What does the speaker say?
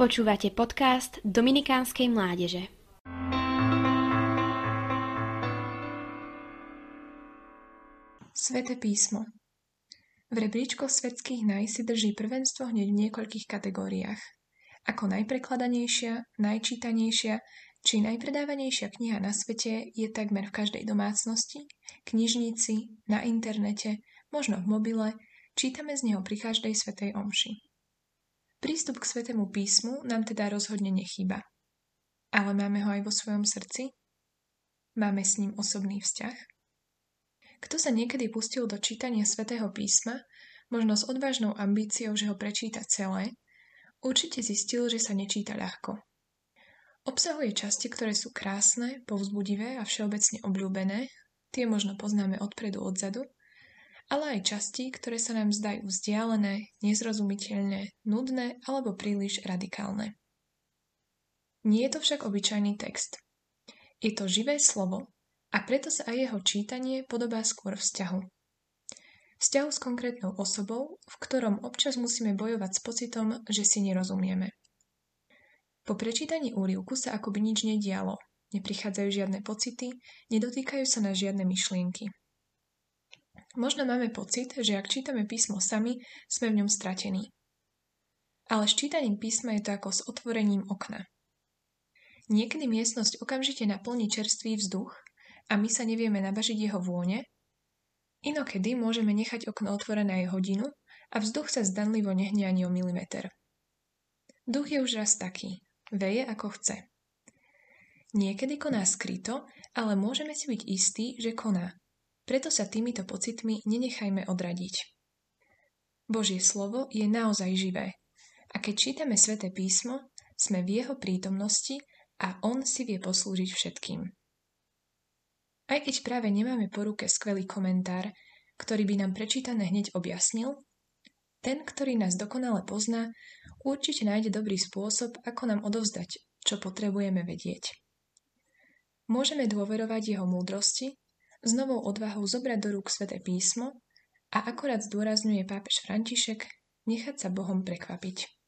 Počúvate podcast Dominikánskej mládeže. Sveté písmo V rebríčkoch svetských naj si drží prvenstvo hneď v niekoľkých kategóriách. Ako najprekladanejšia, najčítanejšia či najpredávanejšia kniha na svete je takmer v každej domácnosti, knižnici, na internete, možno v mobile, čítame z neho pri každej svetej omši. Prístup k svetému písmu nám teda rozhodne nechýba. Ale máme ho aj vo svojom srdci? Máme s ním osobný vzťah? Kto sa niekedy pustil do čítania svätého písma, možno s odvážnou ambíciou, že ho prečíta celé, určite zistil, že sa nečíta ľahko. Obsahuje časti, ktoré sú krásne, povzbudivé a všeobecne obľúbené, tie možno poznáme odpredu odzadu, ale aj časti, ktoré sa nám zdajú vzdialené, nezrozumiteľné, nudné alebo príliš radikálne. Nie je to však obyčajný text. Je to živé slovo a preto sa aj jeho čítanie podobá skôr vzťahu. Vzťahu s konkrétnou osobou, v ktorom občas musíme bojovať s pocitom, že si nerozumieme. Po prečítaní úrivku sa akoby nič nedialo. Neprichádzajú žiadne pocity, nedotýkajú sa na žiadne myšlienky. Možno máme pocit, že ak čítame písmo sami, sme v ňom stratení. Ale s čítaním písma je to ako s otvorením okna. Niekedy miestnosť okamžite naplní čerstvý vzduch a my sa nevieme nabažiť jeho vône, inokedy môžeme nechať okno otvorené aj hodinu a vzduch sa zdanlivo nehne ani o milimeter. Duch je už raz taký, veje ako chce. Niekedy koná skryto, ale môžeme si byť istí, že koná. Preto sa týmito pocitmi nenechajme odradiť. Božie slovo je naozaj živé. A keď čítame sväté písmo, sme v jeho prítomnosti a on si vie poslúžiť všetkým. Aj keď práve nemáme po ruke skvelý komentár, ktorý by nám prečítané hneď objasnil, ten, ktorý nás dokonale pozná, určite nájde dobrý spôsob, ako nám odovzdať, čo potrebujeme vedieť. Môžeme dôverovať jeho múdrosti, s novou odvahou zobrať do rúk sväté písmo a akorát zdôrazňuje pápež František nechať sa Bohom prekvapiť.